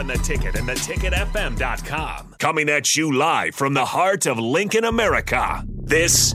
And the ticket and the ticketfm.com. Coming at you live from the heart of Lincoln, America. This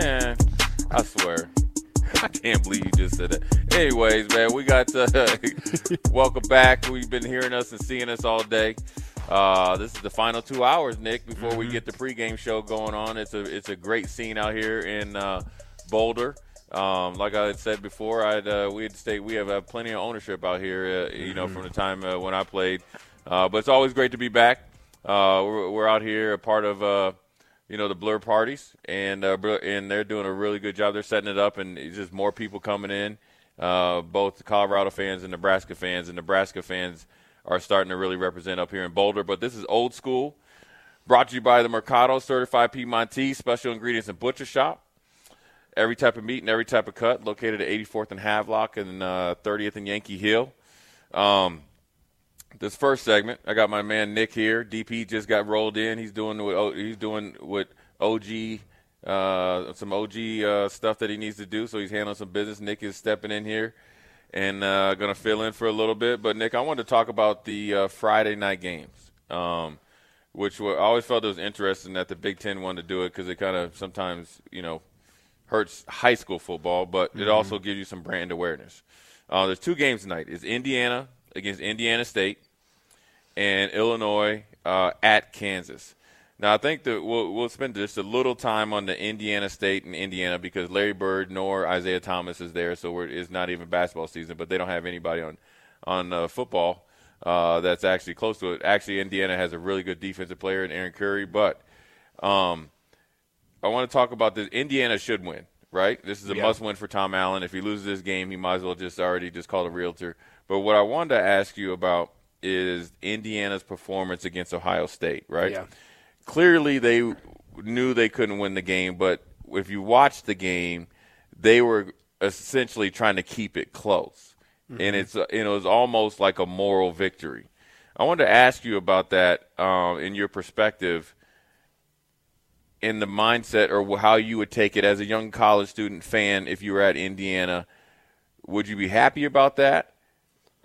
Man, I swear. I can't believe you just said that. Anyways, man, we got to welcome back. We've been hearing us and seeing us all day. Uh, this is the final two hours, Nick, before mm-hmm. we get the pregame show going on. It's a it's a great scene out here in uh, Boulder. Um, like I had said before, I'd uh, we had state we have uh, plenty of ownership out here. Uh, you know, from the time uh, when I played. but it's always great to be back. We're, we're, out here, a part of you know the blur parties, and and they're doing a really good job. They're setting it up, and just more people coming in. both Colorado fans and Nebraska fans, and Nebraska fans are starting to really represent up here in Boulder. But this is old school. Brought to you by the Mercado Certified Piedmontese Special Ingredients and Butcher Shop. Every type of meat and every type of cut, located at 84th and Havelock and uh, 30th and Yankee Hill. Um, this first segment, I got my man Nick here. DP just got rolled in. He's doing what he's doing with OG, uh, some OG uh, stuff that he needs to do. So he's handling some business. Nick is stepping in here and uh, going to fill in for a little bit. But Nick, I wanted to talk about the uh, Friday night games, um, which were, I always felt it was interesting that the Big Ten wanted to do it because it kind of sometimes you know hurts high school football, but mm-hmm. it also gives you some brand awareness. Uh, there's two games tonight. It's Indiana against Indiana State and Illinois uh, at Kansas. Now, I think that we'll, we'll spend just a little time on the Indiana State and Indiana because Larry Bird nor Isiah Thomas is there, so it's not even basketball season. But they don't have anybody on on uh, football uh, that's actually close to it. Actually, Indiana has a really good defensive player in Aaron Curry, but um, I want to talk about this. Indiana should win, right? This is a yeah. must-win for Tom Allen. If he loses this game, he might as well just already just call a realtor. But what I wanted to ask you about is Indiana's performance against Ohio State, right? Yeah clearly they knew they couldn't win the game, but if you watch the game, they were essentially trying to keep it close, mm-hmm. and it's you know it was almost like a moral victory. I wanted to ask you about that um, in your perspective, in the mindset or how you would take it as a young college student fan if you were at Indiana. Would you be happy about that?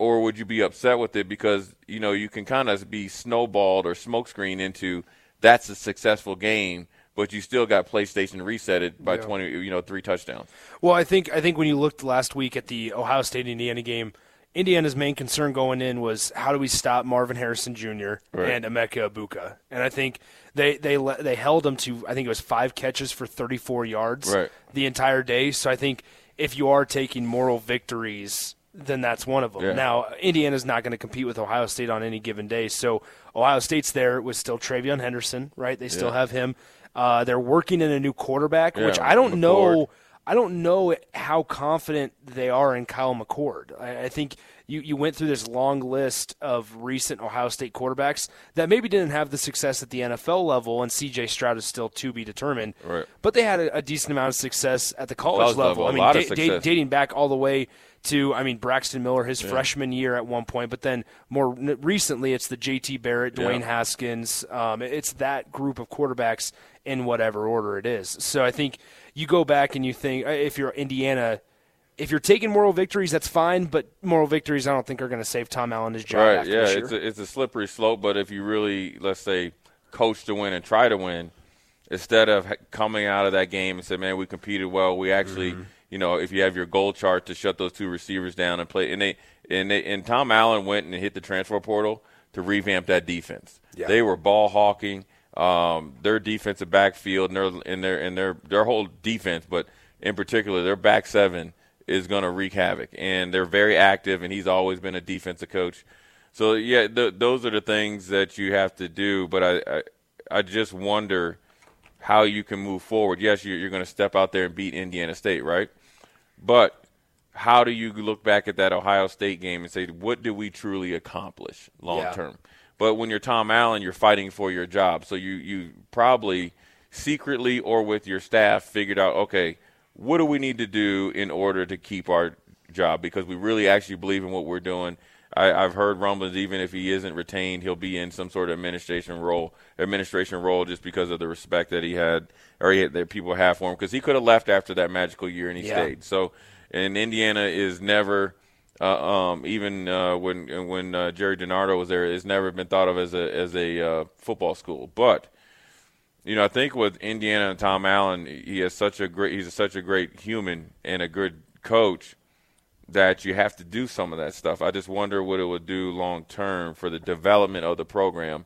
Or would you be upset with it because you know you can kind of be snowballed or smokescreen into that's a successful game but you still got PlayStation resetted by yeah. 20, you know, three touchdowns. Well, I think I think when you looked last week at the Ohio State Indiana game, Indiana's main concern going in was how do we stop Marvin Harrison Jr. Right. and Emeka Egbuka, and I think they they they held them to I think it was five catches for 34 yards right. the entire day. So I think if you are taking moral victories then that's one of them. Yeah. Now, Indiana's not going to compete with Ohio State on any given day. So Ohio State's there with still TreVeyon Henderson, right? They still yeah. have him. Uh, they're working in a new quarterback, yeah, which I don't know. I don't know how confident they are in Kyle McCord. I, I think you, you went through this long list of recent Ohio State quarterbacks that maybe didn't have the success at the NFL level, and C.J. Stroud is still to be determined. Right. But they had a, a decent amount of success at the college, College level, I mean, da- da- dating back all the way to, I mean, Braxton Miller, his freshman year at one point, but then more n- recently, it's the J.T. Barrett, Dwayne Yeah. Haskins. Um, it's that group of quarterbacks in whatever order it is. So I think you go back and you think, uh, if you're Indiana, if you're taking moral victories, that's fine, but moral victories, I don't think are going to save Tom Allen his job. Right. after Yeah. this year. It's a, it's a slippery slope. But if you really, let's say, coach to win and try to win, instead of coming out of that game and say, "Man, we competed well. We actually, Mm-hmm. you know, if you have your goal chart to shut those two receivers down and play." And they and they and Tom Allen went and hit the transfer portal to revamp that defense. Yeah. They were ball hawking. Um, their defensive backfield and their and their and their their whole defense, but in particular their back seven is going to wreak havoc. And they're very active, and he's always been a defensive coach. So yeah, th- those are the things that you have to do. But I, I, I just wonder how you can move forward. Yes, you're, you're going to step out there and beat Indiana State, right? But how do you look back at that Ohio State game and say, what do we truly accomplish long Yeah. term? But when you're Tom Allen, you're fighting for your job. So you, you probably secretly or with your staff figured out, okay, what do we need to do in order to keep our job? Because we really actually believe in what we're doing. I, I've heard rumblings, even if he isn't retained, he'll be in some sort of administration role, administration role, just because of the respect that he had or he had, that people have for him. Because he could have left after that magical year and he Yeah. stayed. So, and Indiana is never, uh, um, even uh, when when uh, Gerry DiNardo was there, it's never been thought of as a as a uh, football school. But you know, I think with Indiana and Tom Allen, he has such a great he's such a great human and a good coach that you have to do some of that stuff. I just wonder what it would do long term for the development of the program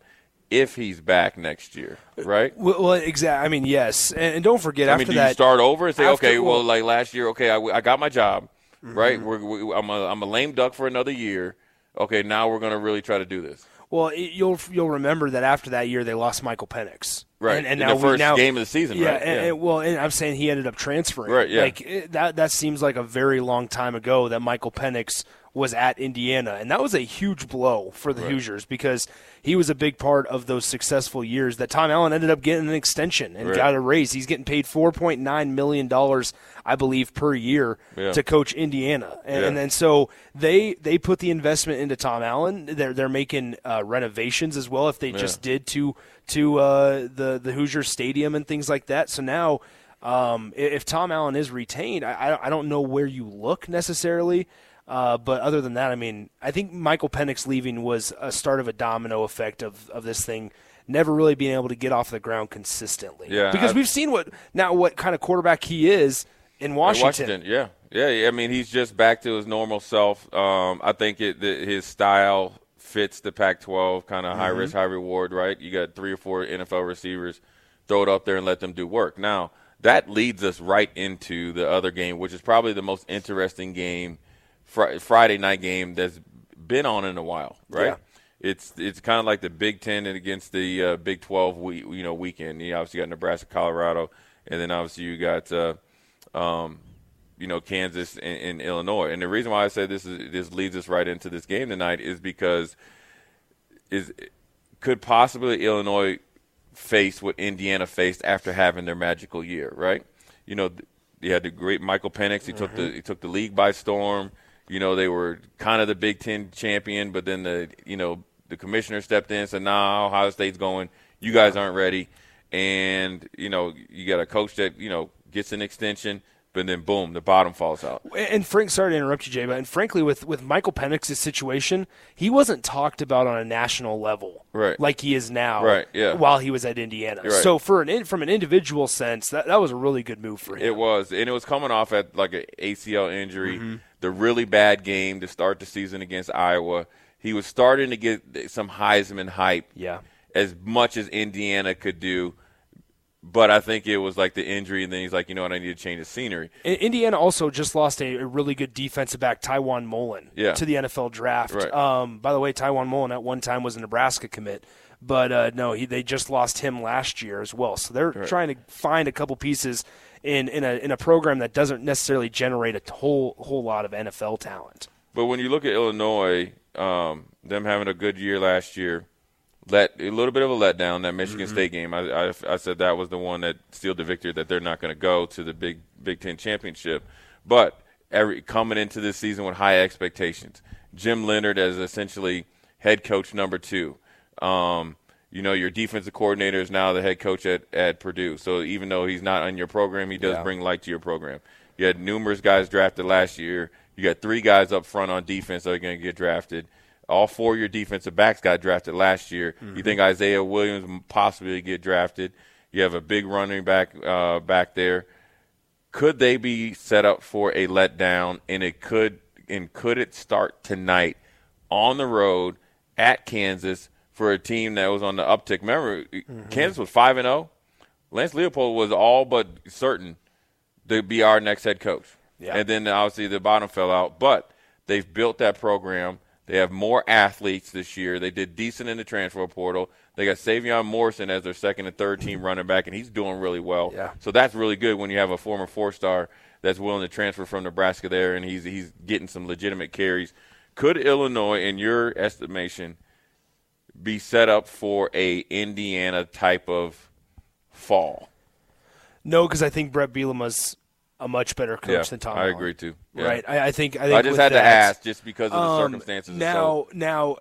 if he's back next year, right? well, well exactly. I mean, yes, and, and don't forget I after mean, do that, you start over and say, after- okay, well, well- like last year, okay, I, I got my job, right? Mm-hmm. We're, we, I'm a I'm a lame duck for another year. Okay, now we're going to really try to do this. Well, it, you'll you'll remember that after that year they lost Michael Penix. Right. And, and now the first we, now, game of the season, yeah, right? And, Yeah. and- well, and I'm saying he ended up transferring. Right, yeah. Like it, that that seems like a very long time ago that Michael Penix was at Indiana, and that was a huge blow for the Hoosiers because he was a big part of those successful years that Tom Allen ended up getting an extension and Right. got a raise. He's getting paid 4.9 million dollars, I believe, per year Yeah. to coach Indiana, and, Yeah. and then so they they put the investment into Tom Allen. They're they're making uh, renovations as well. If they just did to to uh, the the Hoosier Stadium and things like that. So now, um, if Tom Allen is retained, I- I don't know where you look necessarily. Uh, but other than that, I mean, I think Michael Penix leaving was a start of a domino effect of, of this thing never really being able to get off the ground consistently. Yeah, because I- we've seen what now what kind of quarterback he is in In Washington. yeah, yeah. I mean, he's just back to his normal self. Um, I think it, the, his style fits the Pac-12 kind of high Mm-hmm. risk, high reward. Right? You got three or four NFL receivers, throw it up there and let them do work. Now that leads us right into the other game, which is probably the most interesting game, fr- Friday night game that's been on in a while. Right? Yeah. It's it's kind of like the Big Ten and against the uh, Big Twelve we, you know weekend. You obviously got Nebraska, Colorado, and then obviously you got uh, um, you know Kansas and, and Illinois. And the reason why I say this is this leads us right into this game tonight is because is could possibly Illinois face what Indiana faced after having their magical year, right? You know, you had the great Michael Penix. He took the he took the league by storm. You know, they were kind of the Big Ten champion, but then the you know the commissioner stepped in and said, "Nah, Ohio State's going. You guys aren't ready." And you know, you got a coach that you know gets an extension, but then boom, the bottom falls out. And Frank, sorry to interrupt you, Jay, but and frankly, with with Michael Penix's situation, he wasn't talked about on a national level, Right. Like he is now, Right, yeah. While he was at Indiana, Right. so for an in, from an individual sense, that that was a really good move for him. It was, and it was coming off at like an ACL injury, mm-hmm. The really bad game to start the season against Iowa. He was starting to get some Heisman hype, Yeah. as much as Indiana could do. But I think it was like the injury, and then he's like, you know what, I need to change the scenery. Indiana also just lost a, a really good defensive back, Tiawan Mullen, Yeah. to the NFL draft. Right. Um, by the way, Tiawan Mullen at one time was a Nebraska commit, but uh, no, he, they just lost him last year as well. So they're trying to find a couple pieces in, in a in a program that doesn't necessarily generate a whole whole lot of NFL talent. But when you look at Illinois, um, them having a good year last year, let a little bit of a letdown that Michigan Mm-hmm. State game. I, I, I said that was the one that sealed the victory that they're not going to go to the Big Big Ten championship. But every coming into this season with high expectations, Jim Leonhard as essentially head coach number two. Um, you know, your defensive coordinator is now the head coach at, at Purdue. So even though he's not on your program, he does Yeah. bring light to your program. You had numerous guys drafted last year. You got three guys up front on defense that are going to get drafted. All four of your defensive backs got drafted last year. You think Isaiah Williams possibly get drafted? You have a big running back uh, back there. Could they be set up for a letdown? And it could. And could it start tonight on the road at Kansas for a team that was on the uptick? Remember, mm-hmm. Kansas was five and zero. Lance Leipold was all but certain to be our next head coach. Yeah. And then obviously the bottom fell out. But they've built that program. They have more athletes this year. They did decent in the transfer portal. They got Sevion Morrison as their second and third team running back, and he's doing really well. Yeah. So that's really good when you have a former four star that's willing to transfer from Nebraska there, and he's he's getting some legitimate carries. Could Illinois, in your estimation, be set up for a Indiana type of fall? No, because I think Bret Bielema's a much better coach yeah, than Tom. I Allen. agree too. Yeah. Right. I, I think. I think I just had to ask just because of the Um, circumstances. Now, now,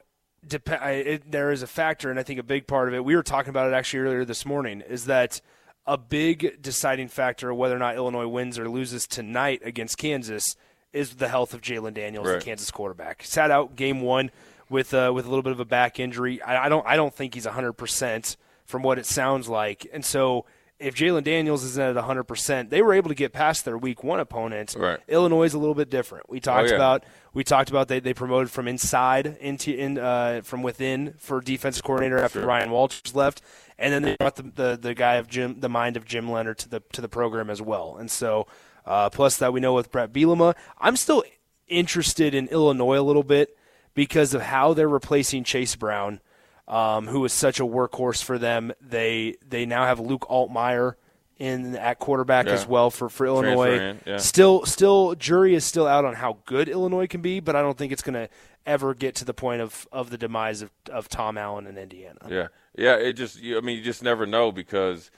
dep- I, it, there is a factor, and I think a big part of it. We were talking about it actually earlier this morning. Is that a big deciding factor of whether or not Illinois wins or loses tonight against Kansas is the health of Jalen Daniels, Right. the Kansas quarterback. Sat out game one with uh, with a little bit of a back injury. I, I don't I don't think he's hundred percent from what it sounds like, and so. If Jalen Daniels isn't at 100%, they were able to get past their week one opponent. Right. Illinois is a little bit different. We talked yeah. about we talked about they, they promoted from inside into in uh, from within for defensive coordinator after Ryan Walters left, and then they brought the, the the guy of Jim the mind of Jim Leonhard to the to the program as well. And so uh, plus that we know with Bret Bielema, I'm still interested in Illinois a little bit because of how they're replacing Chase Brown, um, who was such a workhorse for them. They they now have Luke Altmyer in at quarterback Yeah. as well for for Illinois. yeah. Still, still, jury is still out on how good Illinois can be, but I don't think it's going to ever get to the point of, of the demise of, of Tom Allen in Indiana. Yeah, yeah. It just, you, I mean, you just never know because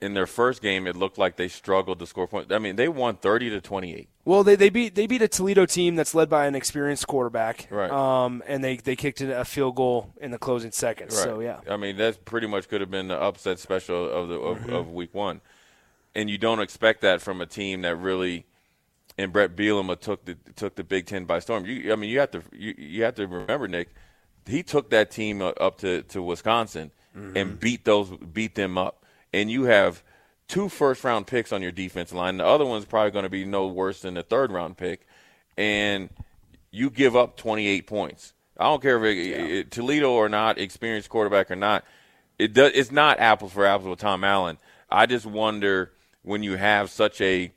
in their first game, it looked like they struggled to score points. I mean, they won thirty to twenty-eight. Well, they, they beat they beat a Toledo team that's led by an experienced quarterback, Right. Um, and they they kicked in a field goal in the closing seconds. Right. So yeah, I mean, that pretty much could have been the upset special of the of, Mm-hmm. of week one, and you don't expect that from a team that really. And Bret Bielema took the took the Big Ten by storm. You, I mean, you have to you, you have to remember, Nick, he took that team up to, to Wisconsin Mm-hmm. and beat those beat them up. And you have two first round picks on your defense line. The other one's probably going to be no worse than the third round pick, and you give up 28 points. I don't care if it, it- Toledo or not, experienced quarterback or not. It does. It's not apples for apples with Tom Allen. I just wonder when you have such a,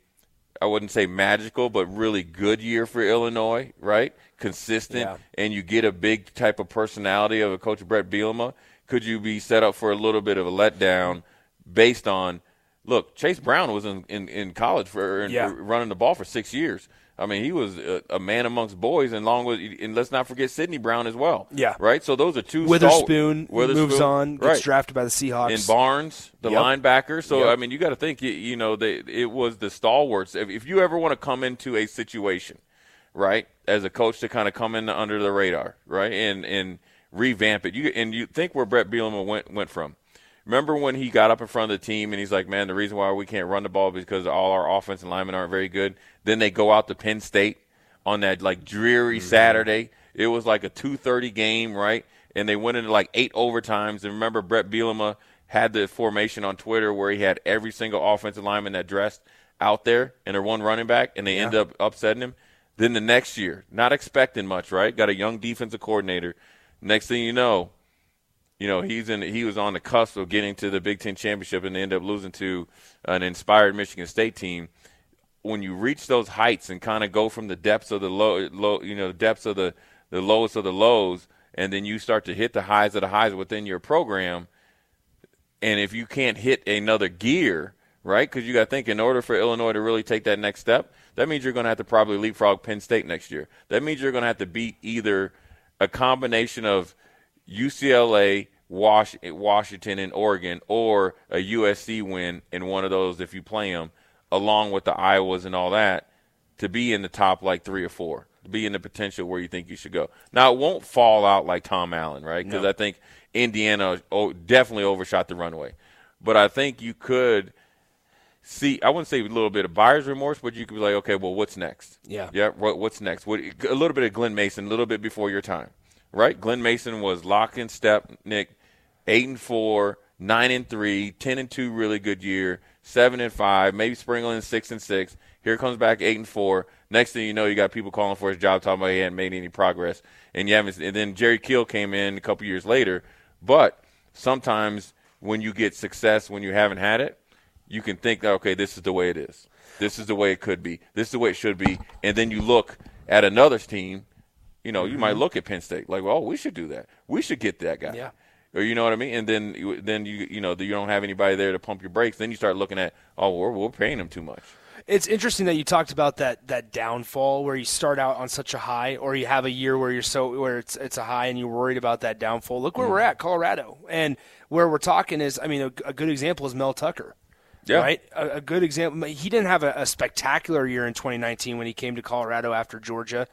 I wouldn't say magical, but really good year for Illinois, right? Consistent, Yeah. and you get a big type of personality of a coach Bret Bielema. Could you be set up for a little bit of a letdown based on? Look, Chase Brown was in, in, in college for and Yeah. running the ball for six years. I mean, he was a, a man amongst boys, and long with, and let's not forget Sidney Brown as well. Yeah. right. So those are two. Witherspoon, stal- Witherspoon moves on, gets right. drafted by the Seahawks. And Barnes, the Yep. linebacker. So Yep. I mean, you got to think. You, you know, they, it was the stalwarts. If, if you ever want to come into a situation, right, as a coach to kind of come in under the radar, right, and and revamp it. You and you think where Bret Bielema went went from. Remember when he got up in front of the team and he's like, "Man, the reason why we can't run the ball is because all our offensive linemen aren't very good." Then they go out to Penn State on that like dreary mm-hmm. Saturday. It was like a two thirty game, right? And they went into like eight overtimes. And remember, Bret Bielema had the formation on Twitter where he had every single offensive lineman that dressed out there and their one running back, and they end up upsetting him. Then the next year, not expecting much, right? Got a young defensive coordinator. Next thing you know, you know he's in he was on the cusp of getting to the Big Ten championship and they end up losing to an inspired Michigan State team. When you reach those heights and kind of go from the depths of the low, low you know, depths of the the lowest of the lows, and then you start to hit the highs of the highs within your program. And if you can't hit another gear, right? Because you got to think in order for Illinois to really take that next step, that means you're going to have to probably leapfrog Penn State next year. That means you're going to have to beat either a combination of UCLA, Washington, and Oregon, or a USC win in one of those if you play them, along with the Iowas and all that, to be in the top like three or four, to be in the potential where you think you should go. Now, it won't fall out like Tom Allen, right? Because no. I think Indiana oh, definitely overshot the runway. But I think you could – see, I wouldn't say a little bit of buyer's remorse, but you could be like, okay, well, what's next? Yeah. Yeah. What's next? What, a little bit of Glen Mason, a little bit before your time, right? Glen Mason was lock and step, Nick, eight and four, nine and three, ten and two, really good year, seven and five, maybe sprinkling six and six. Here comes back eight and four. Next thing you know, you got people calling for his job, talking about he hadn't made any progress, and you haven't. And then Jerry Kill came in a couple years later. But sometimes when you get success when you haven't had it, you can think, that okay, this is the way it is. This is the way it could be. This is the way it should be. And then you look at another team, you know, mm-hmm. you might mm-hmm. look at Penn State like, well, we should do that. We should get that guy. Yeah. Or you know what I mean? And then then you you know you don't have anybody there to pump your brakes. Then you start looking at, oh, we're we're paying him too much. It's interesting that you talked about that that downfall where you start out on such a high, or you have a year where you're so where it's it's a high and you're worried about that downfall. Look where mm-hmm. we're at, Colorado, and where we're talking is, I mean, a, a good example is Mel Tucker. Yeah. Right? A, a, good example. He didn't have a, a, spectacular year in 2019 when he came to Colorado after Georgia,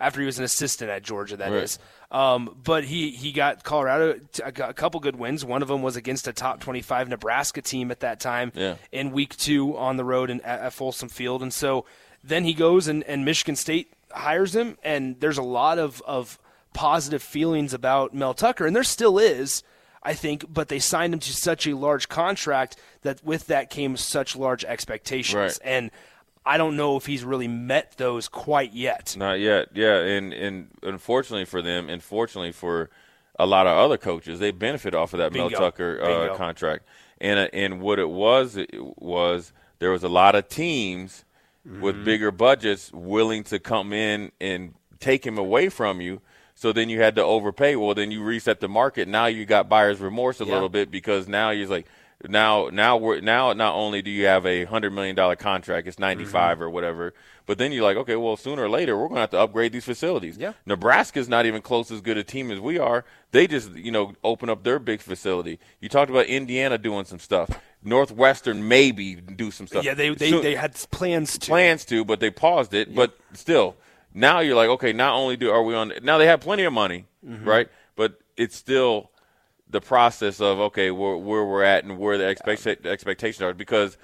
after he was an assistant at Georgia, That right. is. Um, but he, he got Colorado a couple good wins. One of them was against a top 25 Nebraska team at that time yeah. in week two on the road in, at, at Folsom Field. And so then he goes and, and Michigan State hires him, and there's a lot of, of positive feelings about Mel Tucker, and there still is – I think, but they signed him to such a large contract that with that came such large expectations. Right. And I don't know if he's really met those quite yet. Not yet. Yeah, and and unfortunately for them, unfortunately for a lot of other coaches, they benefit off of that Bingo. Mel Tucker uh, contract. And uh, and what it was it was there was a lot of teams mm-hmm. with bigger budgets willing to come in and take him away from you so then you had to overpay. Well, then you reset the market. Now you got buyer's remorse a yeah. little bit because now you're like, now now we're now not only do you have a hundred million dollar contract, it's ninety five mm mm-hmm. or whatever, but then you're like, okay, well sooner or later we're going to have to upgrade these facilities. Yeah, Nebraska's not even close as good a team as we are. They just you know open up their big facility. You talked about Indiana doing some stuff. Northwestern maybe do some stuff. Yeah, they they, they had plans to plans to, but they paused it. Yeah. But still, now you're like, okay, not only do are we on now they have plenty of money, mm-hmm. right? But it's still the process of okay, where, where we're at and where the expect, expectations are because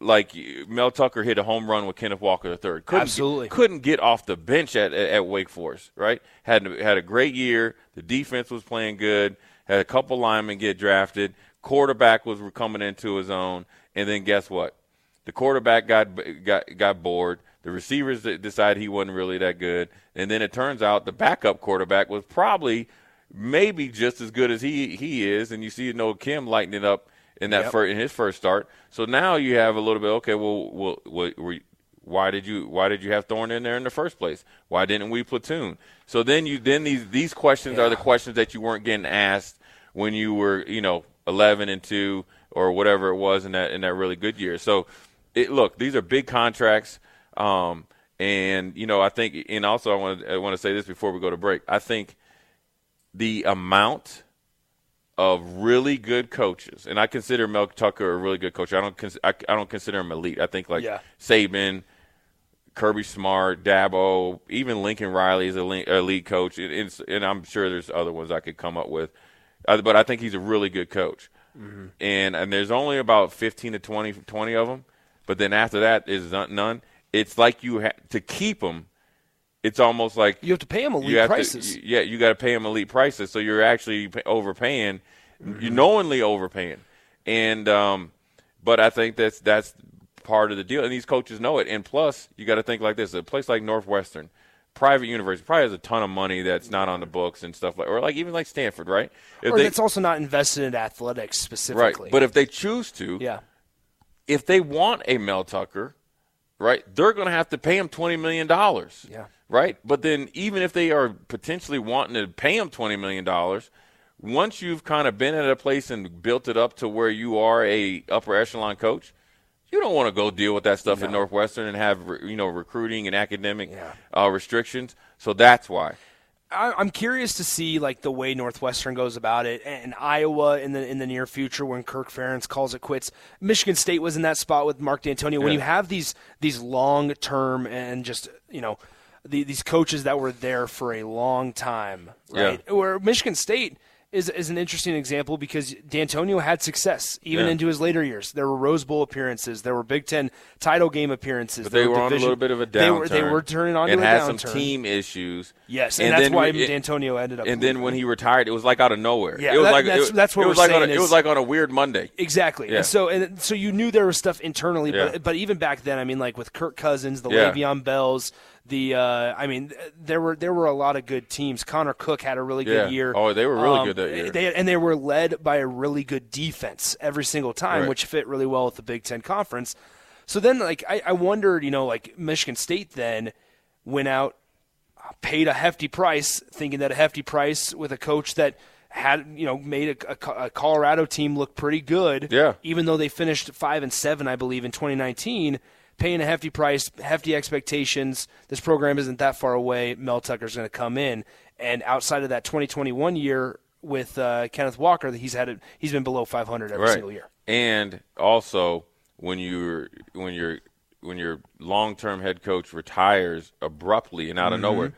like Mel Tucker hit a home run with Kenneth Walker III. Couldn't Absolutely, couldn't get off the bench at, at, at Wake Forest. Right, had had a great year. The defense was playing good. Had a couple linemen get drafted. Quarterback was coming into his own, and then guess what? The quarterback got got got bored. The receivers decided he wasn't really that good, and then it turns out the backup quarterback was probably maybe just as good as he he is. And you see, you know, Kim lighting it up in that yep. first, in his first start. So now you have a little bit. Okay, well, well, well why did you why did you have Thorne in there in the first place? Why didn't we platoon? So then you then these these questions yeah. are the questions that you weren't getting asked when you were you know eleven and two or whatever it was in that in that really good year. So it, look, these are big contracts. Um, and you know, I think, and also I want to I want to say this before we go to break. I think the amount of really good coaches, and I consider Mel Tucker a really good coach. I don't cons- I, I don't consider him elite. I think like yeah. Saban, Kirby Smart, Dabo, even Lincoln Riley is a elite coach, and, and, I'm sure there's other ones I could come up with. Uh, but I think he's a really good coach. Mm-hmm. And and there's only about 15 to 20, 20 of them. But then after that is none it's like you have to keep them. It's almost like you have to pay them elite prices. To, yeah, you got to pay them elite prices. So you're actually overpaying, mm-hmm. you're knowingly overpaying, and um, but I think that's that's part of the deal, and these coaches know it. And plus, you got to think like this: a place like Northwestern, private university, probably has a ton of money that's not on the books and stuff like, or like even like Stanford, right? If or it's also not invested in athletics specifically, right? But if they choose to, yeah, if they want a Mel Tucker right? They're going to have to pay him twenty million dollars. Yeah. Right. But then, even if they are potentially wanting to pay him twenty million dollars, once you've kind of been at a place and built it up to where you are a upper echelon coach, you don't want to go deal with that stuff No. at Northwestern and have you know recruiting and academic Yeah. uh, restrictions. So that's why. I'm curious to see like the way Northwestern goes about it, and Iowa in the in the near future when Kirk Ferentz calls it quits. Michigan State was in that spot with Mark Dantonio. When you have these these long term and just you know the, these coaches that were there for a long time, right? Where Michigan State. Is, is an interesting example because Dantonio had success even Yeah. into his later years. There were Rose Bowl appearances, there were Big Ten title game appearances. But they were on a little bit of a downturn. They were, they were turning on and had downturn. some team issues. Yes, and, that's then why we- Dantonio ended up. And then when he retired, it was like out of nowhere. Yeah, it was that- like that's- it, that's what it was like on a, saying it was like on a weird Monday. Exactly. Yeah. And so and so you knew there was stuff internally, Yeah. but but even back then, I mean, like with Kirk Cousins, the Yeah. Le'Veon Bells, the uh, I mean, there were there were a lot of good teams. Connor Cook had a really good Yeah. year. Oh, they were really Um, good that year. They, and they were led by a really good defense every single time, Right. which fit really well with the Big Ten conference. So then, like I, I wondered, you know, like Michigan State then went out paid a hefty price, thinking that a hefty price with a coach that had you know made a, a- a Colorado team look pretty good. Yeah. Even though they finished five and seven, I believe, in 2019, paying a hefty price, hefty expectations. This program isn't that far away. Mel Tucker's going to come in, and outside of that 2021 year with uh, Kenneth Walker, he's had it, he's been below 500 every right. single year. And also, when you're when you're when your long-term head coach retires abruptly and out of nowhere,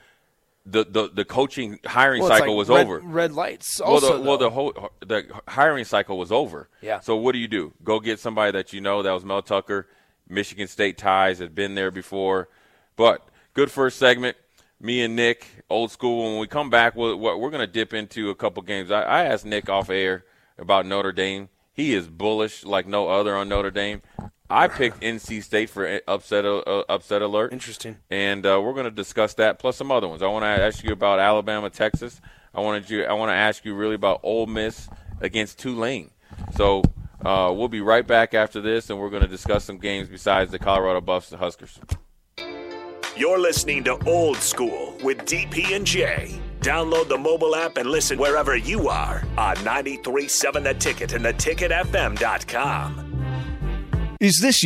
the, the the coaching hiring Mm-hmm. Well, cycle like was red, over. Red lights. well, Also, the, well, the whole the hiring cycle was over. Yeah. So what do you do? Go get somebody that you know that was Mel Tucker, Michigan State ties, had been there before. But good first segment. Me and Nick, old school. When we come back, we'll, we're going to dip into a couple games. I, I asked Nick off air about Notre Dame. He is bullish like no other on Notre Dame. I picked NC State for upset uh, upset alert. Interesting. And uh, we're going to discuss that plus some other ones. I want to ask you about Alabama, Texas. I wanted you. I want to ask you really about Ole Miss against Tulane. So uh, we'll be right back after this, and we're going to discuss some games besides the Colorado Buffs and Huskers. You're listening to Old School with DP and J. Download the mobile app and listen wherever you are on 93.7 The Ticket and theticketfm.com. Is this